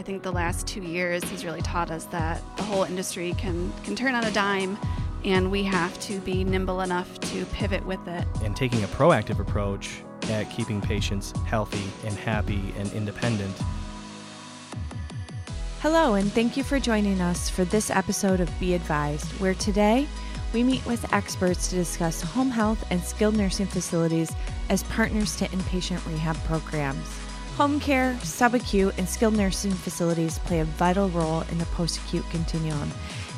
I think the last two years, he's really taught us that the whole industry can, can turn on a dime and we have to be nimble enough to pivot with it. And taking a proactive approach at keeping patients healthy and happy and independent. Hello, and thank you for joining us for this episode of Be Advised, where today we meet with experts to discuss home health and skilled nursing facilities as partners to inpatient rehab programs. Home care, subacute, and skilled nursing facilities play a vital role in the post acute continuum.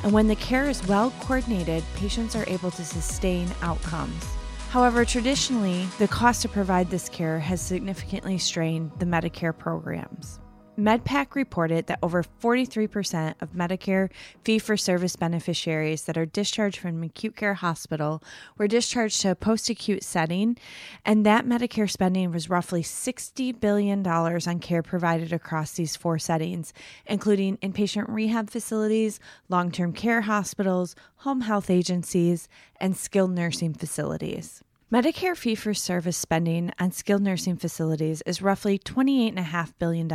And when the care is well coordinated, patients are able to sustain outcomes. However, traditionally, the cost to provide this care has significantly strained the Medicare programs. MedPAC reported that over 43% of Medicare fee for service beneficiaries that are discharged from an acute care hospital were discharged to a post acute setting, and that Medicare spending was roughly $60 billion on care provided across these four settings, including inpatient rehab facilities, long term care hospitals, home health agencies, and skilled nursing facilities. Medicare fee for service spending on skilled nursing facilities is roughly $28.5 billion,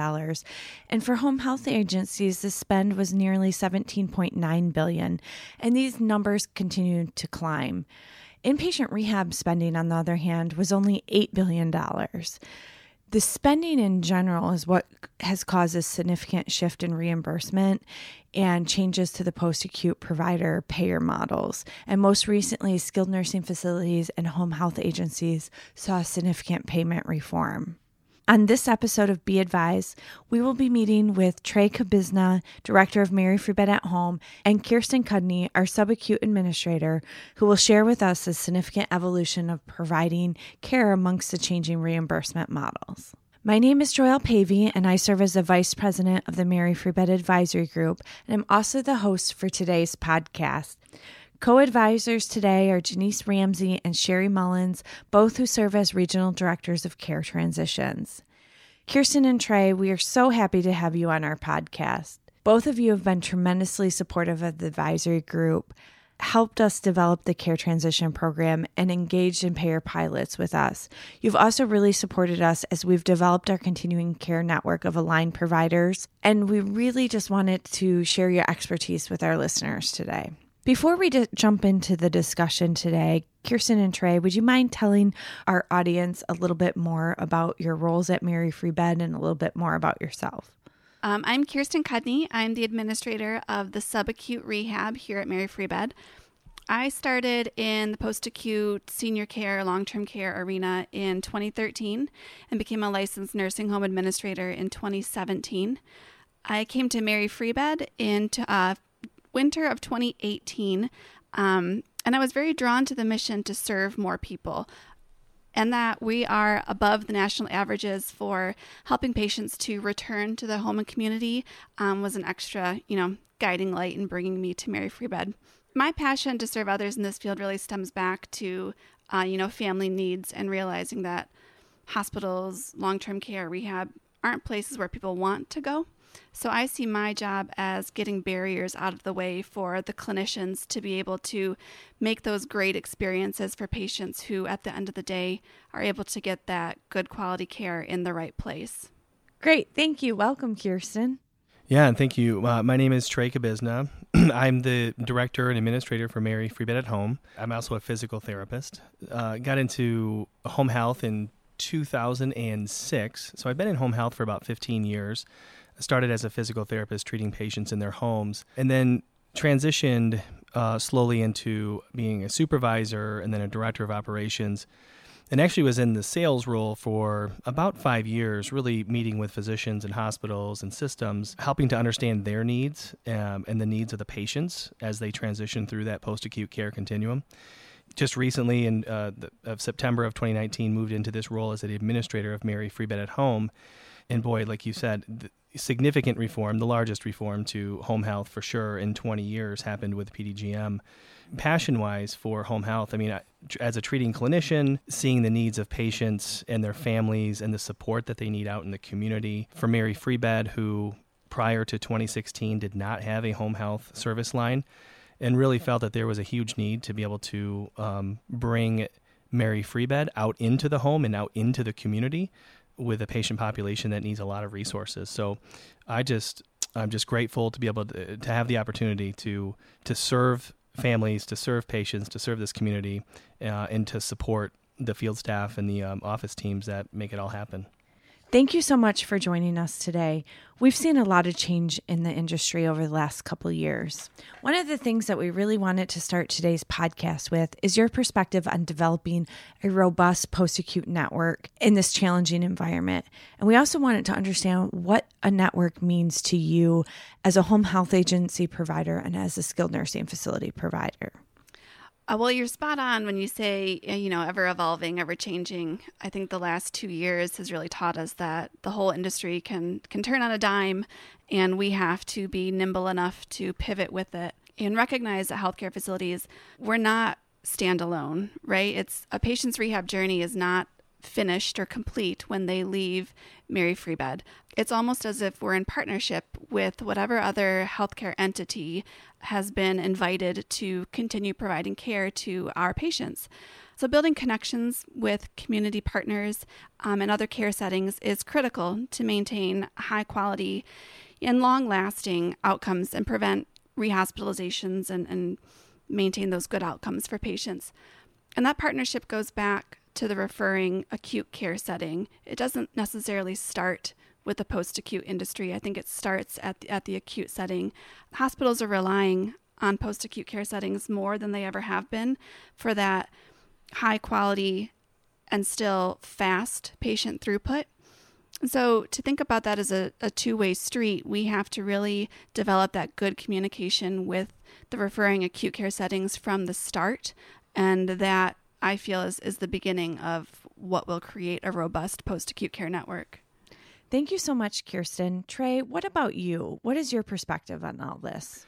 and for home health agencies, the spend was nearly 17.9 billion, and these numbers continue to climb. Inpatient rehab spending, on the other hand, was only $8 billion. The spending in general is what has caused a significant shift in reimbursement and changes to the post acute provider payer models. And most recently, skilled nursing facilities and home health agencies saw significant payment reform. On this episode of Be Advised, we will be meeting with Trey Kabizna, Director of Mary Free Bed at Home, and Kirsten Cudney, our subacute administrator, who will share with us the significant evolution of providing care amongst the changing reimbursement models. My name is Joelle Pavey, and I serve as the Vice President of the Mary Free Bed Advisory Group, and I'm also the host for today's podcast. Co advisors today are Janice Ramsey and Sherry Mullins, both who serve as Regional Directors of Care Transitions. Kirsten and Trey, we are so happy to have you on our podcast. Both of you have been tremendously supportive of the advisory group helped us develop the care transition program and engaged in payer pilots with us. You've also really supported us as we've developed our continuing care network of aligned providers, and we really just wanted to share your expertise with our listeners today. Before we d- jump into the discussion today, Kirsten and Trey, would you mind telling our audience a little bit more about your roles at Mary Free Bed and a little bit more about yourself? Um, I'm Kirsten Cudney. I'm the administrator of the subacute rehab here at Mary Free Bed. I started in the post acute senior care, long term care arena in 2013 and became a licensed nursing home administrator in 2017. I came to Mary Free Bed in uh, winter of 2018, um, and I was very drawn to the mission to serve more people and that we are above the national averages for helping patients to return to the home and community um, was an extra, you know, guiding light in bringing me to Mary Free Bed. My passion to serve others in this field really stems back to, uh, you know, family needs and realizing that hospitals, long term care, rehab aren't places where people want to go. So I see my job as getting barriers out of the way for the clinicians to be able to make those great experiences for patients who, at the end of the day, are able to get that good quality care in the right place. Great. Thank you. Welcome, Kirsten. Yeah, and thank you. Uh, my name is Trey Kabizna. I'm the director and administrator for Mary Free Bed at Home. I'm also a physical therapist. Uh, got into home health in 2006. So I've been in home health for about 15 years started as a physical therapist treating patients in their homes, and then transitioned uh, slowly into being a supervisor and then a director of operations. And actually was in the sales role for about five years, really meeting with physicians and hospitals and systems, helping to understand their needs um, and the needs of the patients as they transition through that post acute care continuum just recently in uh, the, of September of 2019 moved into this role as the administrator of Mary Free Bed at Home. And boy, like you said, significant reform, the largest reform to home health for sure in 20 years happened with PDGM. Passion wise for home health, I mean, as a treating clinician, seeing the needs of patients and their families and the support that they need out in the community. For Mary Free Bed, who prior to 2016 did not have a home health service line, and really felt that there was a huge need to be able to um, bring Mary Free Bed out into the home and out into the community with a patient population that needs a lot of resources. So I just I'm just grateful to be able to, to have the opportunity to to serve families, to serve patients, to serve this community, uh, and to support the field staff and the um, office teams that make it all happen. Thank you so much for joining us today. We've seen a lot of change in the industry over the last couple years. One of the things that we really wanted to start today's podcast with is your perspective on developing a robust post acute network in this challenging environment. And we also wanted to understand what a network means to you as a home health agency provider and as a skilled nursing facility provider. Uh, well, you're spot on when you say, uh, you know, ever evolving, ever changing. I think the last two years has really taught us that the whole industry can can turn on a dime, and we have to be nimble enough to pivot with it and recognize that healthcare facilities we're not standalone, right? It's a patient's rehab journey is not finished or complete when they leave Mary Free Bed. It's almost as if we're in partnership with whatever other healthcare entity has been invited to continue providing care to our patients. So, building connections with community partners um, and other care settings is critical to maintain high quality and long lasting outcomes and prevent rehospitalizations and, and maintain those good outcomes for patients. And that partnership goes back to the referring acute care setting. It doesn't necessarily start with the post acute industry. I think it starts at the, at the acute setting. Hospitals are relying on post acute care settings more than they ever have been for that high quality and still fast patient throughput. So, to think about that as a, a two way street, we have to really develop that good communication with the referring acute care settings from the start. And that I feel is, is the beginning of what will create a robust post acute care network. Thank you so much, Kirsten. Trey, what about you? What is your perspective on all this?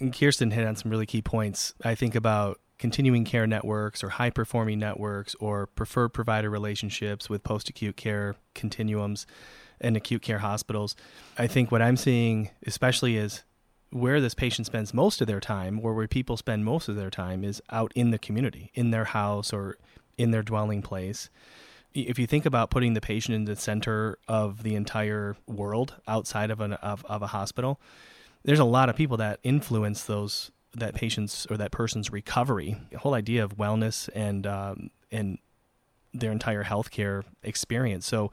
And Kirsten hit on some really key points. I think about continuing care networks or high performing networks or preferred provider relationships with post acute care continuums and acute care hospitals. I think what I'm seeing, especially is where this patient spends most of their time, or where people spend most of their time, is out in the community, in their house or in their dwelling place. If you think about putting the patient in the center of the entire world outside of, an, of, of a hospital, there's a lot of people that influence those that patient's or that person's recovery. The whole idea of wellness and um, and their entire healthcare experience. So,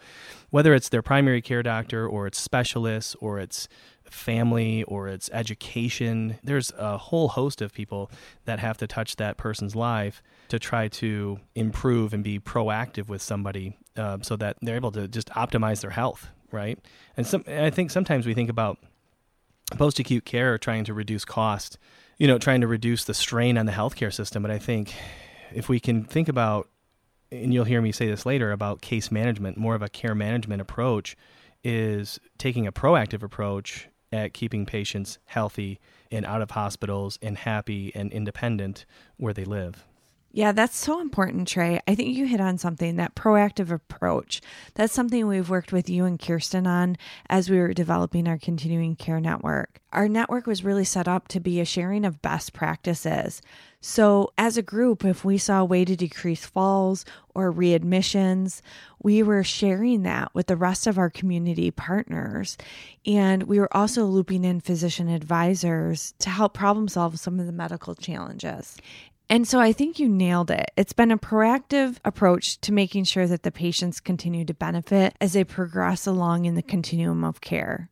whether it's their primary care doctor or it's specialists or it's family or it's education. There's a whole host of people that have to touch that person's life to try to improve and be proactive with somebody uh, so that they're able to just optimize their health, right? And some, I think sometimes we think about post acute care trying to reduce cost, you know, trying to reduce the strain on the healthcare system. But I think if we can think about, and you'll hear me say this later about case management, more of a care management approach is taking a proactive approach at keeping patients healthy and out of hospitals and happy and independent where they live. Yeah, that's so important, Trey. I think you hit on something that proactive approach. That's something we've worked with you and Kirsten on as we were developing our continuing care network. Our network was really set up to be a sharing of best practices. So, as a group, if we saw a way to decrease falls or readmissions, we were sharing that with the rest of our community partners. And we were also looping in physician advisors to help problem solve some of the medical challenges. And so I think you nailed it. It's been a proactive approach to making sure that the patients continue to benefit as they progress along in the continuum of care.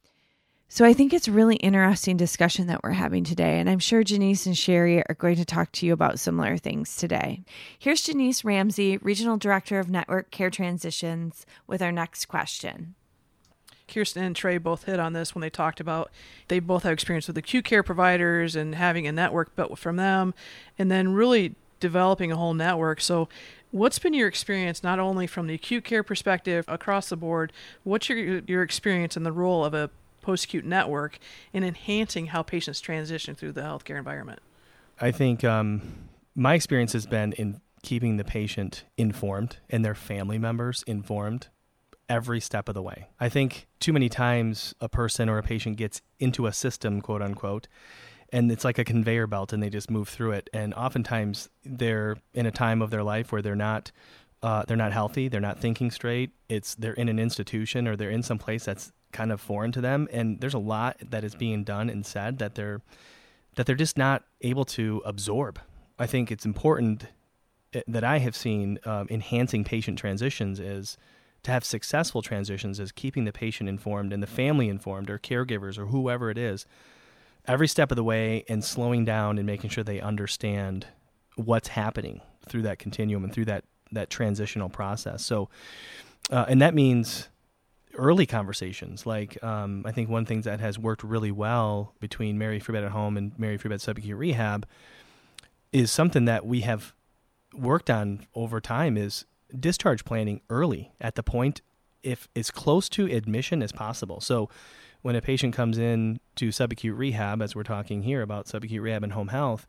So I think it's really interesting discussion that we're having today, and I'm sure Janice and Sherry are going to talk to you about similar things today. Here's Janice Ramsey, Regional Director of Network Care Transitions, with our next question. Kirsten and Trey both hit on this when they talked about they both have experience with acute care providers and having a network built from them, and then really developing a whole network. So, what's been your experience not only from the acute care perspective across the board? What's your your experience in the role of a post acute network in enhancing how patients transition through the healthcare environment? I think um, my experience has been in keeping the patient informed and their family members informed every step of the way. I think too many times a person or a patient gets into a system, quote unquote, and it's like a conveyor belt and they just move through it. And oftentimes they're in a time of their life where they're not uh, they're not healthy, they're not thinking straight. It's they're in an institution or they're in some place that's kind of foreign to them, and there's a lot that is being done and said that they're that they're just not able to absorb. I think it's important eh, that I have seen um, enhancing patient transitions is to have successful transitions is keeping the patient informed and the family informed or caregivers or whoever it is every step of the way and slowing down and making sure they understand what's happening through that continuum and through that that transitional process. So, uh, and that means early conversations. Like um, I think one thing that has worked really well between Mary Free Bed at Home and Mary Free Bed Subacute Rehab is something that we have worked on over time is discharge planning early at the point if as close to admission as possible. So when a patient comes in to subacute rehab, as we're talking here about subacute rehab and home health,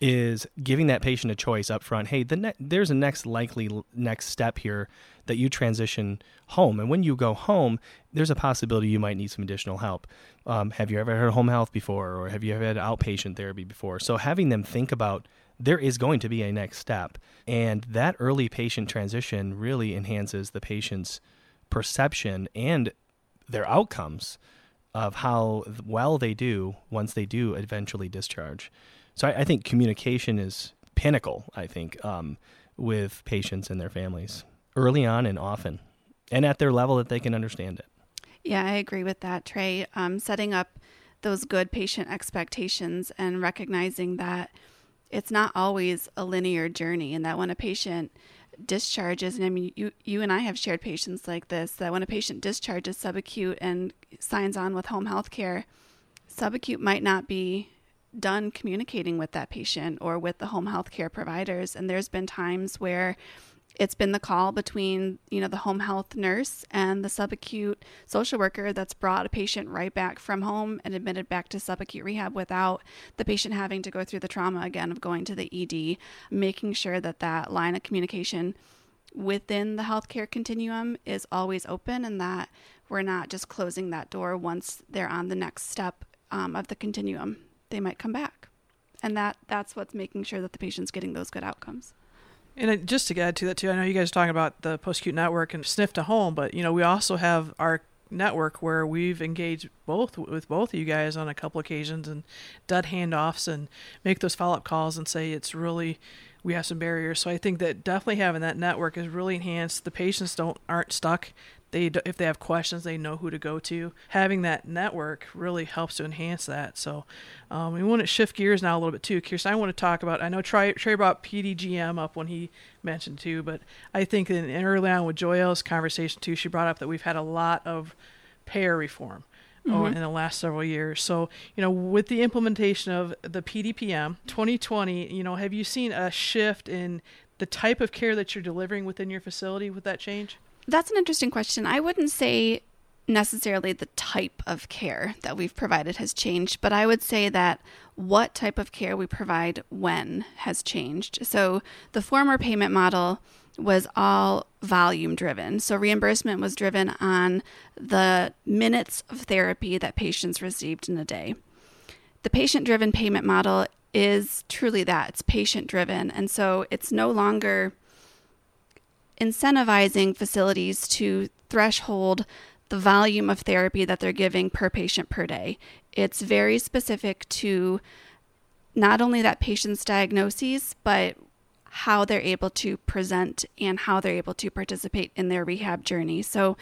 is giving that patient a choice up front. Hey, the ne- there's a next likely next step here that you transition home, and when you go home, there's a possibility you might need some additional help. Um, have you ever had home health before, or have you ever had outpatient therapy before? So having them think about there is going to be a next step, and that early patient transition really enhances the patient's perception and their outcomes of how well they do once they do eventually discharge. So I, I think communication is pinnacle. I think um, with patients and their families early on and often, and at their level that they can understand it. Yeah, I agree with that, Trey. Um, setting up those good patient expectations and recognizing that it's not always a linear journey, and that when a patient discharges, and I mean, you you and I have shared patients like this that when a patient discharges subacute and signs on with home health care, subacute might not be done communicating with that patient or with the home health care providers. And there's been times where it's been the call between you know the home health nurse and the subacute social worker that's brought a patient right back from home and admitted back to subacute rehab without the patient having to go through the trauma again of going to the ED making sure that that line of communication within the healthcare continuum is always open and that we're not just closing that door once they're on the next step um, of the continuum they might come back. And that that's what's making sure that the patient's getting those good outcomes. And just to add to that too, I know you guys are talking about the post acute network and sniff to home, but you know we also have our network where we've engaged both with both of you guys on a couple occasions and done handoffs and make those follow up calls and say it's really we have some barriers. So I think that definitely having that network is really enhanced. The patients don't aren't stuck they if they have questions they know who to go to having that network really helps to enhance that so um, we want to shift gears now a little bit too kirsten i want to talk about i know trey, trey brought pdgm up when he mentioned too but i think in, in early on with joelle's conversation too she brought up that we've had a lot of payer reform mm-hmm. in the last several years. So, you know, with the implementation of the PDPM 2020, you know, have you seen a shift in the type of care that you're delivering within your facility with that change? That's an interesting question. I wouldn't say necessarily the type of care that we've provided has changed, but I would say that what type of care we provide when has changed. So the former payment model was all volume driven. So reimbursement was driven on the minutes of therapy that patients received in a day. The patient driven payment model is truly that it's patient driven. And so it's no longer incentivizing facilities to threshold the volume of therapy that they're giving per patient per day. It's very specific to not only that patient's diagnoses, but how they're able to present and how they're able to participate in their rehab journey. So,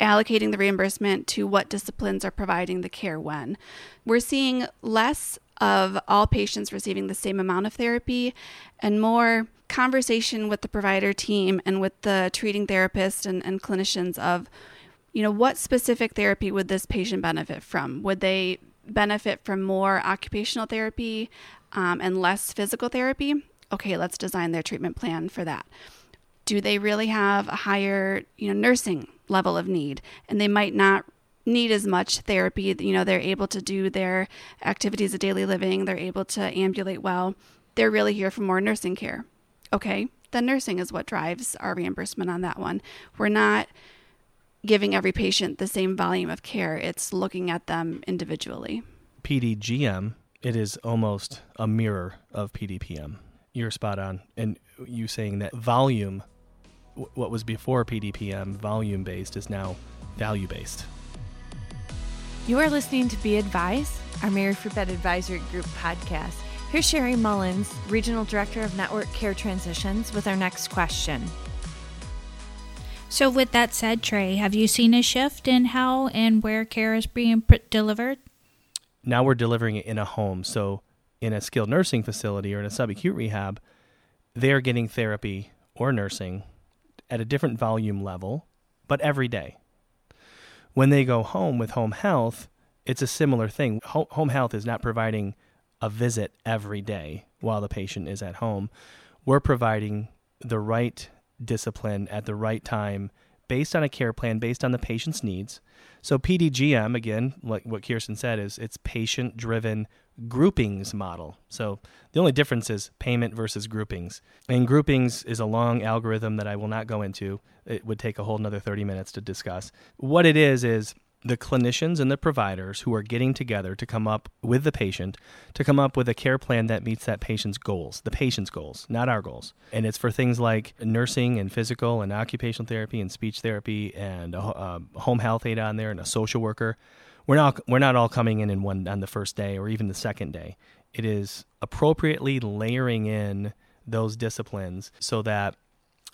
allocating the reimbursement to what disciplines are providing the care when. We're seeing less of all patients receiving the same amount of therapy and more conversation with the provider team and with the treating therapist and, and clinicians of you know what specific therapy would this patient benefit from? Would they benefit from more occupational therapy um, and less physical therapy? Okay let's design their treatment plan for that. Do they really have a higher you know nursing level of need? And they might not need as much therapy. You know, they're able to do their activities of daily living, they're able to ambulate well. They're really here for more nursing care. Okay, then nursing is what drives our reimbursement on that one. We're not giving every patient the same volume of care, it's looking at them individually. PDGM, it is almost a mirror of PDPM. You're spot on. And you saying that volume what was before PDPM, volume based, is now value based. You are listening to Be Advised, our Mary Free Bed Advisory Group podcast. Here's Sherry Mullins, Regional Director of Network Care Transitions, with our next question. So, with that said, Trey, have you seen a shift in how and where care is being pr- delivered? Now we're delivering it in a home. So, in a skilled nursing facility or in a subacute rehab, they're getting therapy or nursing at a different volume level, but every day. When they go home with home health, it's a similar thing. Home health is not providing a visit every day while the patient is at home. We're providing the right discipline at the right time based on a care plan based on the patient's needs. So PDGM again, like what Kirsten said is it's patient driven groupings model. So the only difference is payment versus groupings. And groupings is a long algorithm that I will not go into. It would take a whole another 30 minutes to discuss. What it is is the clinicians and the providers who are getting together to come up with the patient to come up with a care plan that meets that patient's goals, the patient's goals, not our goals. And it's for things like nursing and physical and occupational therapy and speech therapy and a, a uh, home health aide on there and a social worker. We're not we're not all coming in in one on the first day or even the second day. It is appropriately layering in those disciplines so that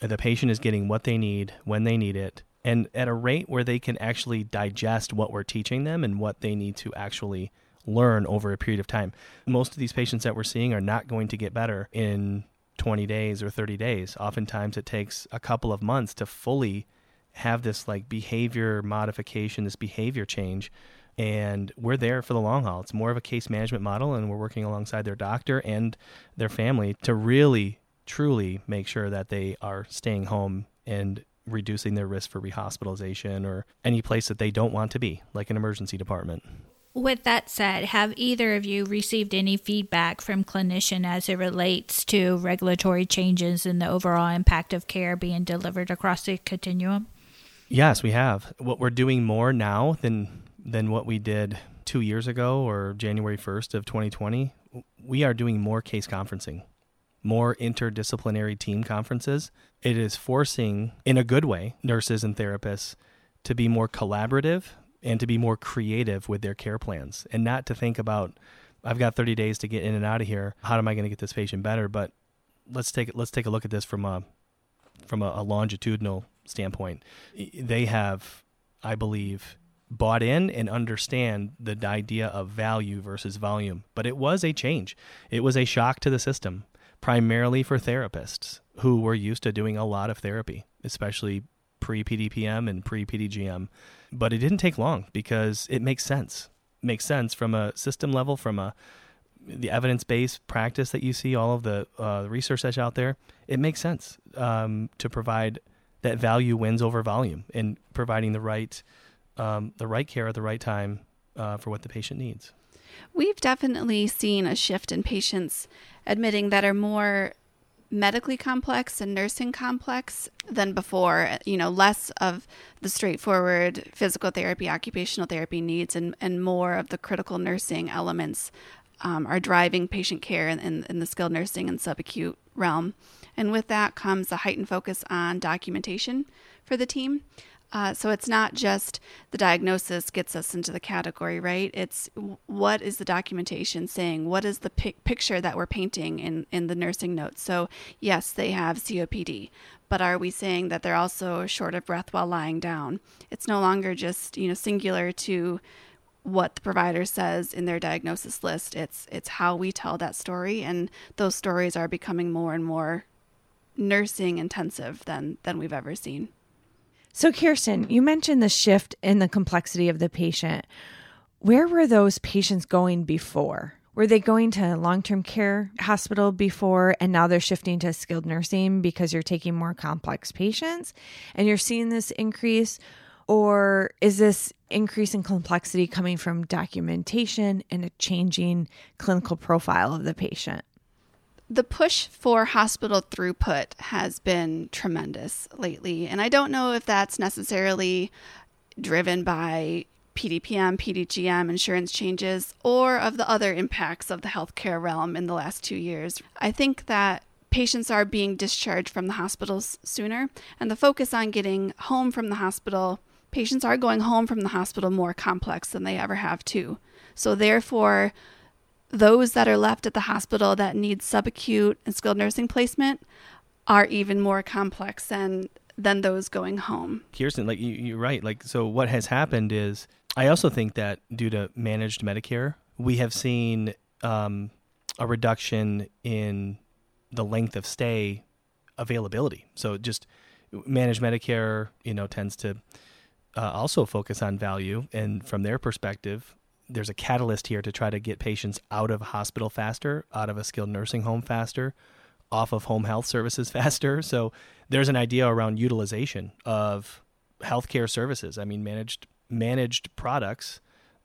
the patient is getting what they need when they need it and at a rate where they can actually digest what we're teaching them and what they need to actually learn over a period of time. Most of these patients that we're seeing are not going to get better in 20 days or 30 days. Oftentimes it takes a couple of months to fully have this like behavior modification, this behavior change. And we're there for the long haul. It's more of a case management model, and we're working alongside their doctor and their family to really, truly make sure that they are staying home and reducing their risk for rehospitalization or any place that they don't want to be, like an emergency department. With that said, have either of you received any feedback from clinician as it relates to regulatory changes and the overall impact of care being delivered across the continuum? Yes, we have. What we're doing more now than than what we did 2 years ago or January 1st of 2020, we are doing more case conferencing more interdisciplinary team conferences. It is forcing, in a good way, nurses and therapists to be more collaborative and to be more creative with their care plans and not to think about, I've got 30 days to get in and out of here. How am I going to get this patient better? But let's take let's take a look at this from a from a, a longitudinal standpoint. They have, I believe, bought in and understand the idea of value versus volume. But it was a change. It was a shock to the system primarily for therapists who were used to doing a lot of therapy, especially pre PDPM and pre PDGM. But it didn't take long because it makes sense. It makes sense from a system level, from a the evidence based practice that you see, all of the uh, research that's out there. It makes sense um, to provide that value wins over volume and providing the right um, the right care at the right time uh, for what the patient needs. We've definitely seen a shift in patients admitting that are more medically complex and nursing complex than before. You know, less of the straightforward physical therapy, occupational therapy needs, and, and more of the critical nursing elements um, are driving patient care in, in, in the skilled nursing and subacute realm. And with that comes a heightened focus on documentation for the team. Uh, so it's not just the diagnosis gets us into the category, right? It's what is the documentation saying? What is the pic- picture that we're painting in, in the nursing notes? So, yes, they have COPD, but are we saying that they're also short of breath while lying down? It's no longer just, you know, singular to what the provider says in their diagnosis list. It's it's how we tell that story and those stories are becoming more and more nursing intensive than than we've ever seen. So, Kirsten, you mentioned the shift in the complexity of the patient. Where were those patients going before? Were they going to long term care hospital before and now they're shifting to skilled nursing because you're taking more complex patients and you're seeing this increase? Or is this increase in complexity coming from documentation and a changing clinical profile of the patient? The push for hospital throughput has been tremendous lately. And I don't know if that's necessarily driven by PDPM, PDGM insurance changes or of the other impacts of the healthcare realm in the last two years. I think that patients are being discharged from the hospitals sooner, and the focus on getting home from the hospital. Patients are going home from the hospital more complex than they ever have too. So therefore, those that are left at the hospital that need subacute and skilled nursing placement are even more complex than than those going home. Kirsten, like you, you're right. Like so, what has happened is I also think that due to managed Medicare, we have seen um, a reduction in the length of stay availability. So just managed Medicare, you know, tends to uh, also focus on value, and from their perspective, there's a catalyst here to try to get patients out of hospital faster, out of a skilled nursing home faster, off of home health services faster. So there's an idea around utilization of healthcare services. I mean, managed managed products.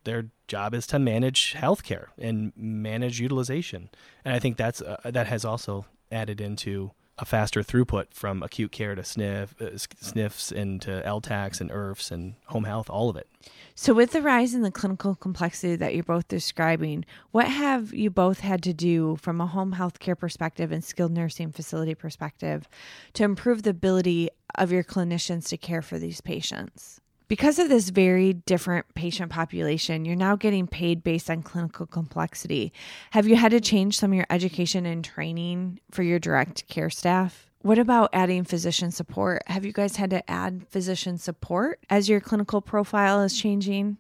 Their job is to manage healthcare and manage utilization, and I think that's uh, that has also added into a faster throughput from acute care to sniff, uh, sniffs and to LTACs and IRFs and home health, all of it. So, with the rise in the clinical complexity that you're both describing, what have you both had to do from a home health care perspective and skilled nursing facility perspective to improve the ability of your clinicians to care for these patients? Because of this very different patient population, you're now getting paid based on clinical complexity. Have you had to change some of your education and training for your direct care staff? What about adding physician support? Have you guys had to add physician support as your clinical profile is changing?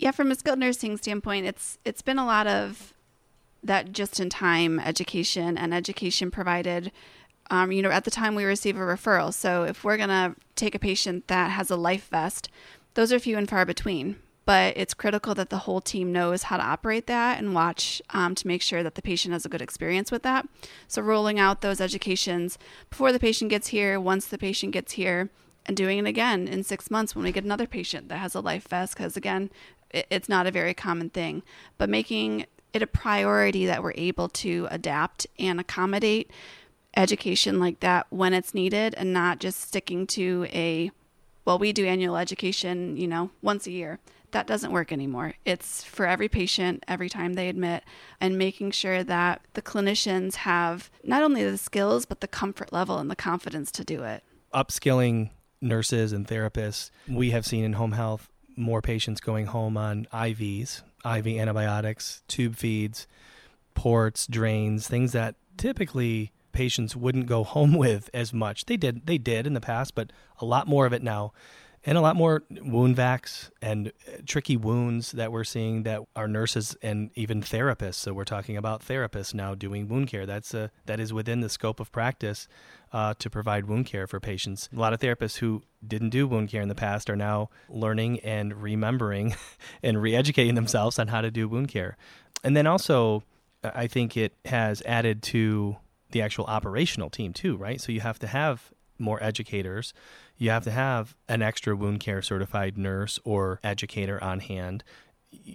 Yeah, from a skilled nursing standpoint, it's it's been a lot of that just in time education and education provided um, you know, at the time we receive a referral. So if we're going to take a patient that has a life vest, those are few and far between. But it's critical that the whole team knows how to operate that and watch um, to make sure that the patient has a good experience with that. So, rolling out those educations before the patient gets here, once the patient gets here, and doing it again in six months when we get another patient that has a life vest, because again, it's not a very common thing. But making it a priority that we're able to adapt and accommodate education like that when it's needed and not just sticking to a well we do annual education you know once a year. That doesn't work anymore. It's for every patient every time they admit and making sure that the clinicians have not only the skills but the comfort level and the confidence to do it. Upskilling nurses and therapists we have seen in home health more patients going home on ivs iv antibiotics tube feeds ports drains things that typically patients wouldn't go home with as much. They did they did in the past, but a lot more of it now. And a lot more wound vacs and uh, tricky wounds that we're seeing that our nurses and even therapists. So we're talking about therapists now doing wound care. That's a, that is within the scope of practice uh, to provide wound care for patients. A lot of therapists who didn't do wound care in the past are now learning and remembering and re-educating themselves on how to do wound care. And then also, I think it has added to the actual operational team too, right? So you have to have more educators. You have to have an extra wound care certified nurse or educator on hand.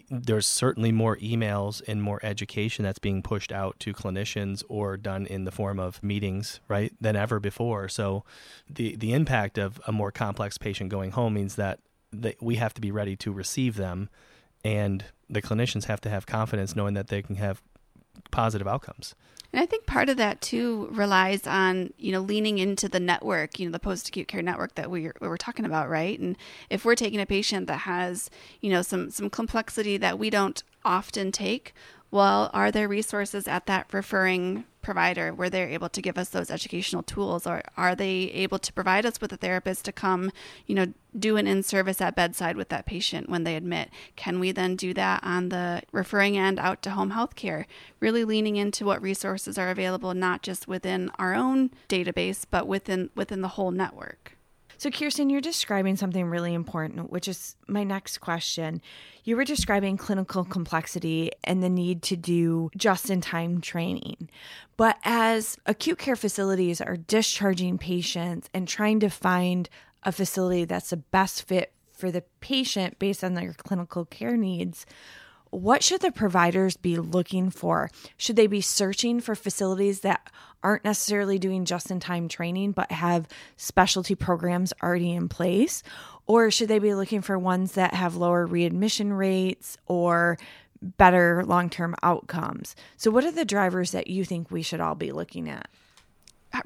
There's certainly more emails and more education that's being pushed out to clinicians or done in the form of meetings, right, than ever before. So the the impact of a more complex patient going home means that, that we have to be ready to receive them and the clinicians have to have confidence knowing that they can have positive outcomes. And I think part of that too relies on, you know, leaning into the network, you know, the post acute care network that we we were talking about, right? And if we're taking a patient that has, you know, some some complexity that we don't often take, well, are there resources at that referring provider where they're able to give us those educational tools? Or are they able to provide us with a therapist to come you know do an in-service at bedside with that patient when they admit? Can we then do that on the referring end out to home health care? Really leaning into what resources are available not just within our own database but within within the whole network so, Kirsten, you're describing something really important, which is my next question. You were describing clinical complexity and the need to do just in time training. But as acute care facilities are discharging patients and trying to find a facility that's the best fit for the patient based on their clinical care needs, what should the providers be looking for? Should they be searching for facilities that aren't necessarily doing just in time training but have specialty programs already in place? Or should they be looking for ones that have lower readmission rates or better long term outcomes? So, what are the drivers that you think we should all be looking at?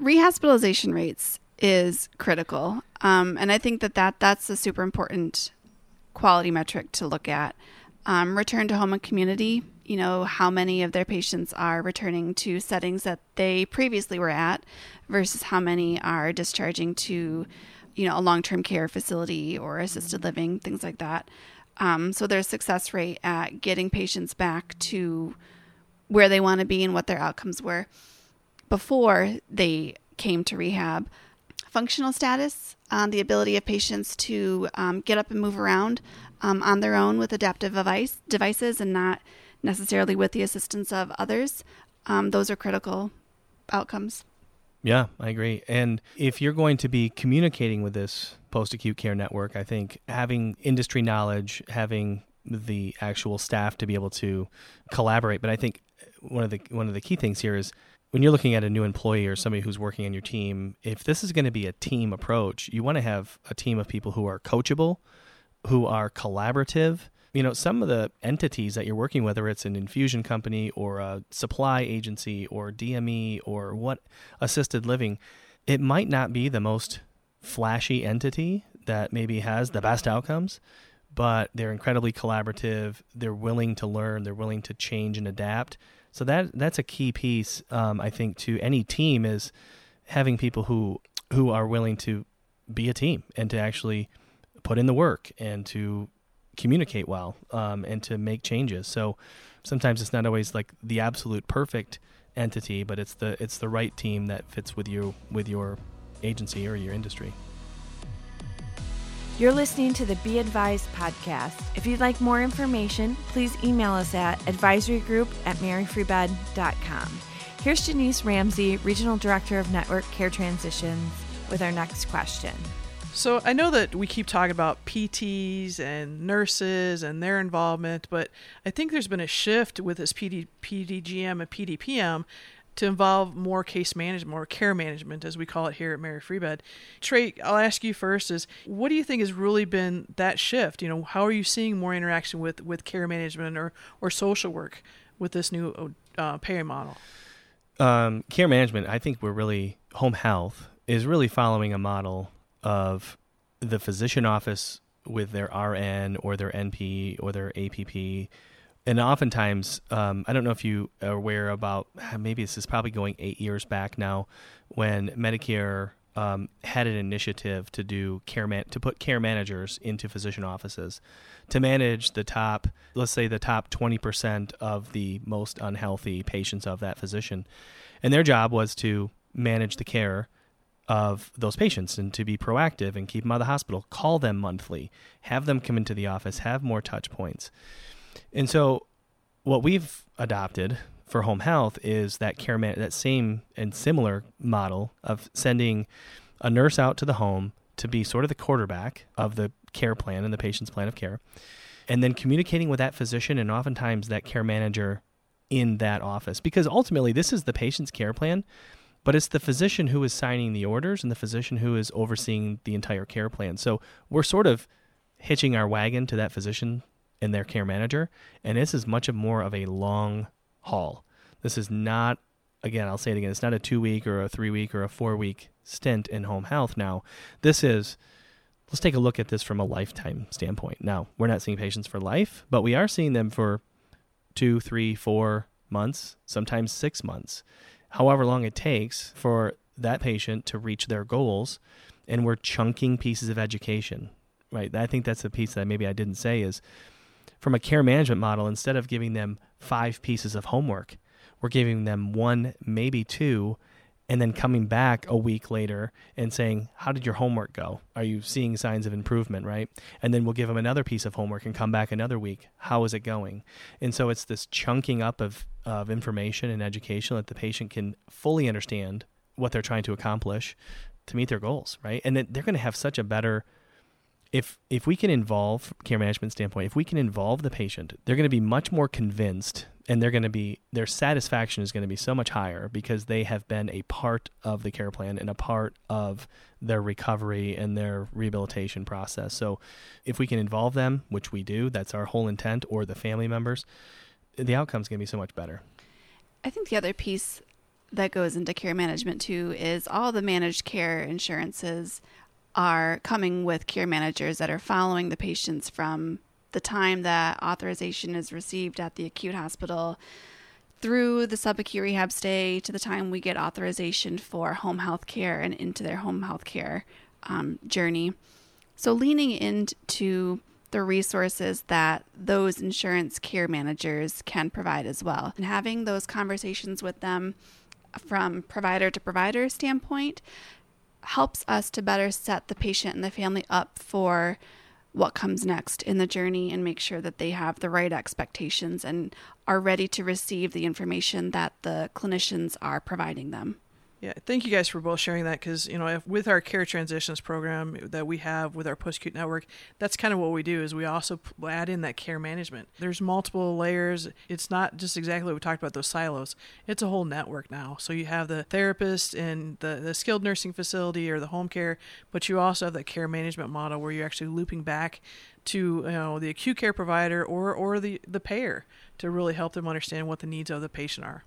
rehospitalization rates is critical, um, and I think that, that that's a super important quality metric to look at. Um, return to home and community. You know how many of their patients are returning to settings that they previously were at, versus how many are discharging to, you know, a long-term care facility or assisted living, things like that. Um, so their success rate at getting patients back to where they want to be and what their outcomes were before they came to rehab. Functional status, um, the ability of patients to um, get up and move around um, on their own with adaptive device, devices and not necessarily with the assistance of others. Um, those are critical outcomes. Yeah, I agree. And if you're going to be communicating with this post acute care network, I think having industry knowledge, having the actual staff to be able to collaborate. But I think one of the one of the key things here is when you're looking at a new employee or somebody who's working on your team, if this is going to be a team approach, you want to have a team of people who are coachable, who are collaborative. You know, some of the entities that you're working, whether it's an infusion company or a supply agency or DME or what assisted living, it might not be the most flashy entity that maybe has the best outcomes, but they're incredibly collaborative. They're willing to learn. They're willing to change and adapt. So that that's a key piece, um, I think, to any team is having people who who are willing to be a team and to actually put in the work and to communicate well um, and to make changes. So sometimes it's not always like the absolute perfect entity, but it's the it's the right team that fits with you with your agency or your industry. You're listening to the Be Advised podcast. If you'd like more information, please email us at advisorygroup at maryfreebed.com. Here's Janice Ramsey, Regional Director of Network Care Transitions, with our next question. So I know that we keep talking about PTs and nurses and their involvement, but I think there's been a shift with this PD, PDGM and PDPM to involve more case management, more care management, as we call it here at Mary Free Bed. Trey, I'll ask you first: is what do you think has really been that shift? You know, how are you seeing more interaction with with care management or or social work with this new uh, pay model? Um, care management, I think we're really home health is really following a model of the physician office with their RN or their NP or their APP and oftentimes, um, I don't know if you are aware about maybe this is probably going eight years back now, when Medicare um, had an initiative to do care man- to put care managers into physician offices to manage the top, let's say the top twenty percent of the most unhealthy patients of that physician, and their job was to manage the care of those patients and to be proactive and keep them out of the hospital, call them monthly, have them come into the office, have more touch points. And so, what we've adopted for home health is that care man- that same and similar model of sending a nurse out to the home to be sort of the quarterback of the care plan and the patient's plan of care, and then communicating with that physician and oftentimes that care manager in that office. Because ultimately this is the patient's care plan but it's the physician who is signing the orders and the physician who is overseeing the entire care plan so we're sort of hitching our wagon to that physician and their care manager. And this is much more of a long haul. This is not, again, I'll say it again, it's not a two week or a three week or a four week stint in home health now. This is, let's take a look at this from a lifetime standpoint. Now, we're not seeing patients for life, but we are seeing them for two, three, four months, sometimes six months, however long it takes for that patient to reach their goals. And we're chunking pieces of education, right? I think that's the piece that maybe I didn't say is from a care management model, instead of giving them five pieces of homework, we're giving them one, maybe two, and then coming back a week later and saying, How did your homework go? Are you seeing signs of improvement, right? And then we'll give them another piece of homework and come back another week. How is it going? And so it's this chunking up of, of information and education that the patient can fully understand what they're trying to accomplish to meet their goals, right? And then they're going to have such a better if if we can involve care management standpoint, if we can involve the patient, they're going to be much more convinced and they're going to be their satisfaction is going to be so much higher because they have been a part of the care plan and a part of their recovery and their rehabilitation process. So if we can involve them, which we do, that's our whole intent or the family members, the outcome is going to be so much better. I think the other piece that goes into care management too is all the managed care insurances are coming with care managers that are following the patients from the time that authorization is received at the acute hospital through the subacute rehab stay to the time we get authorization for home health care and into their home health care um, journey. So, leaning into the resources that those insurance care managers can provide as well, and having those conversations with them from provider to provider standpoint helps us to better set the patient and the family up for what comes next in the journey and make sure that they have the right expectations and are ready to receive the information that the clinicians are providing them. Yeah, thank you guys for both sharing that because you know with our care transitions program that we have with our post acute network, that's kind of what we do is we also add in that care management. There's multiple layers. It's not just exactly what we talked about those silos. It's a whole network now. So you have the therapist and the the skilled nursing facility or the home care, but you also have that care management model where you're actually looping back to you know the acute care provider or or the the payer to really help them understand what the needs of the patient are.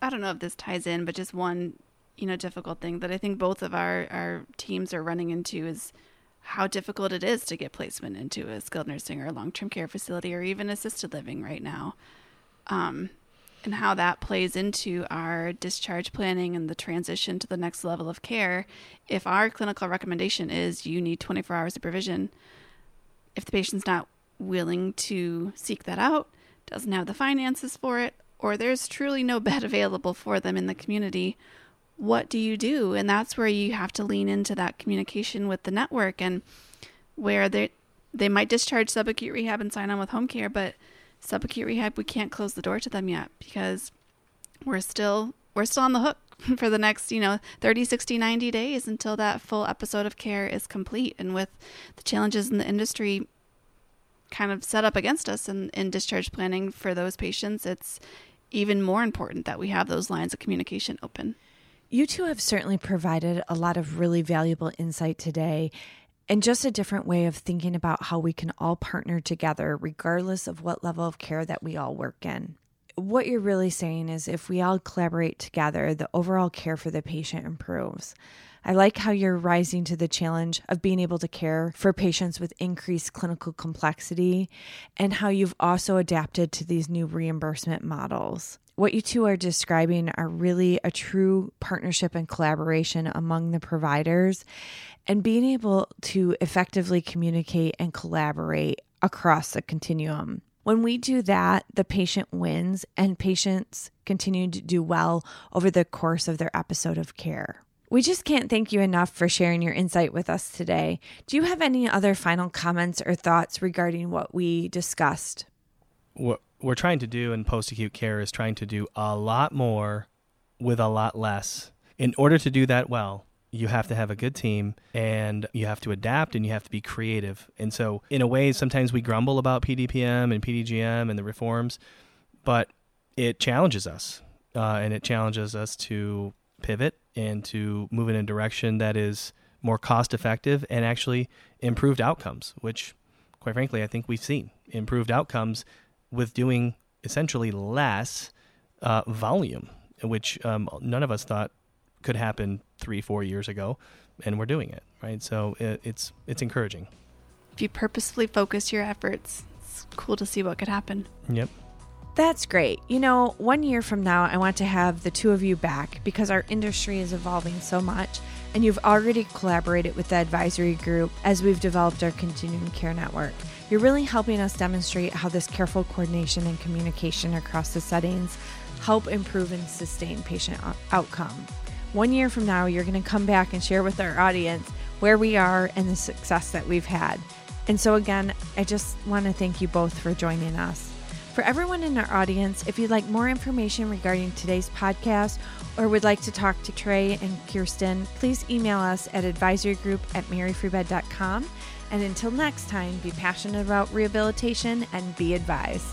I don't know if this ties in, but just one you know difficult thing that I think both of our our teams are running into is how difficult it is to get placement into a skilled nursing or long term care facility or even assisted living right now. Um, and how that plays into our discharge planning and the transition to the next level of care. If our clinical recommendation is you need 24 hours of provision, if the patient's not willing to seek that out, doesn't have the finances for it, or there's truly no bed available for them in the community, what do you do? And that's where you have to lean into that communication with the network and where they they might discharge subacute rehab and sign on with home care, but subacute rehab we can't close the door to them yet because we're still we're still on the hook for the next, you know, 30, 60, 90 days until that full episode of care is complete. And with the challenges in the industry kind of set up against us in, in discharge planning for those patients, it's even more important that we have those lines of communication open. You two have certainly provided a lot of really valuable insight today and just a different way of thinking about how we can all partner together, regardless of what level of care that we all work in. What you're really saying is if we all collaborate together, the overall care for the patient improves. I like how you're rising to the challenge of being able to care for patients with increased clinical complexity and how you've also adapted to these new reimbursement models what you two are describing are really a true partnership and collaboration among the providers and being able to effectively communicate and collaborate across the continuum. When we do that, the patient wins and patients continue to do well over the course of their episode of care. We just can't thank you enough for sharing your insight with us today. Do you have any other final comments or thoughts regarding what we discussed? What we're trying to do in post acute care is trying to do a lot more with a lot less. In order to do that well, you have to have a good team and you have to adapt and you have to be creative. And so, in a way, sometimes we grumble about PDPM and PDGM and the reforms, but it challenges us uh, and it challenges us to pivot and to move in a direction that is more cost effective and actually improved outcomes, which, quite frankly, I think we've seen improved outcomes with doing essentially less uh, volume, which um, none of us thought could happen three, four years ago, and we're doing it, right? So it, it's it's encouraging. If you purposefully focus your efforts, it's cool to see what could happen. Yep. That's great. You know, one year from now, I want to have the two of you back because our industry is evolving so much, and you've already collaborated with the advisory group as we've developed our continuing care network. You're really helping us demonstrate how this careful coordination and communication across the settings help improve and sustain patient outcome. One year from now, you're going to come back and share with our audience where we are and the success that we've had. And so, again, I just want to thank you both for joining us. For everyone in our audience, if you'd like more information regarding today's podcast or would like to talk to Trey and Kirsten, please email us at advisorygroup at maryfreebed.com. And until next time, be passionate about rehabilitation and be advised.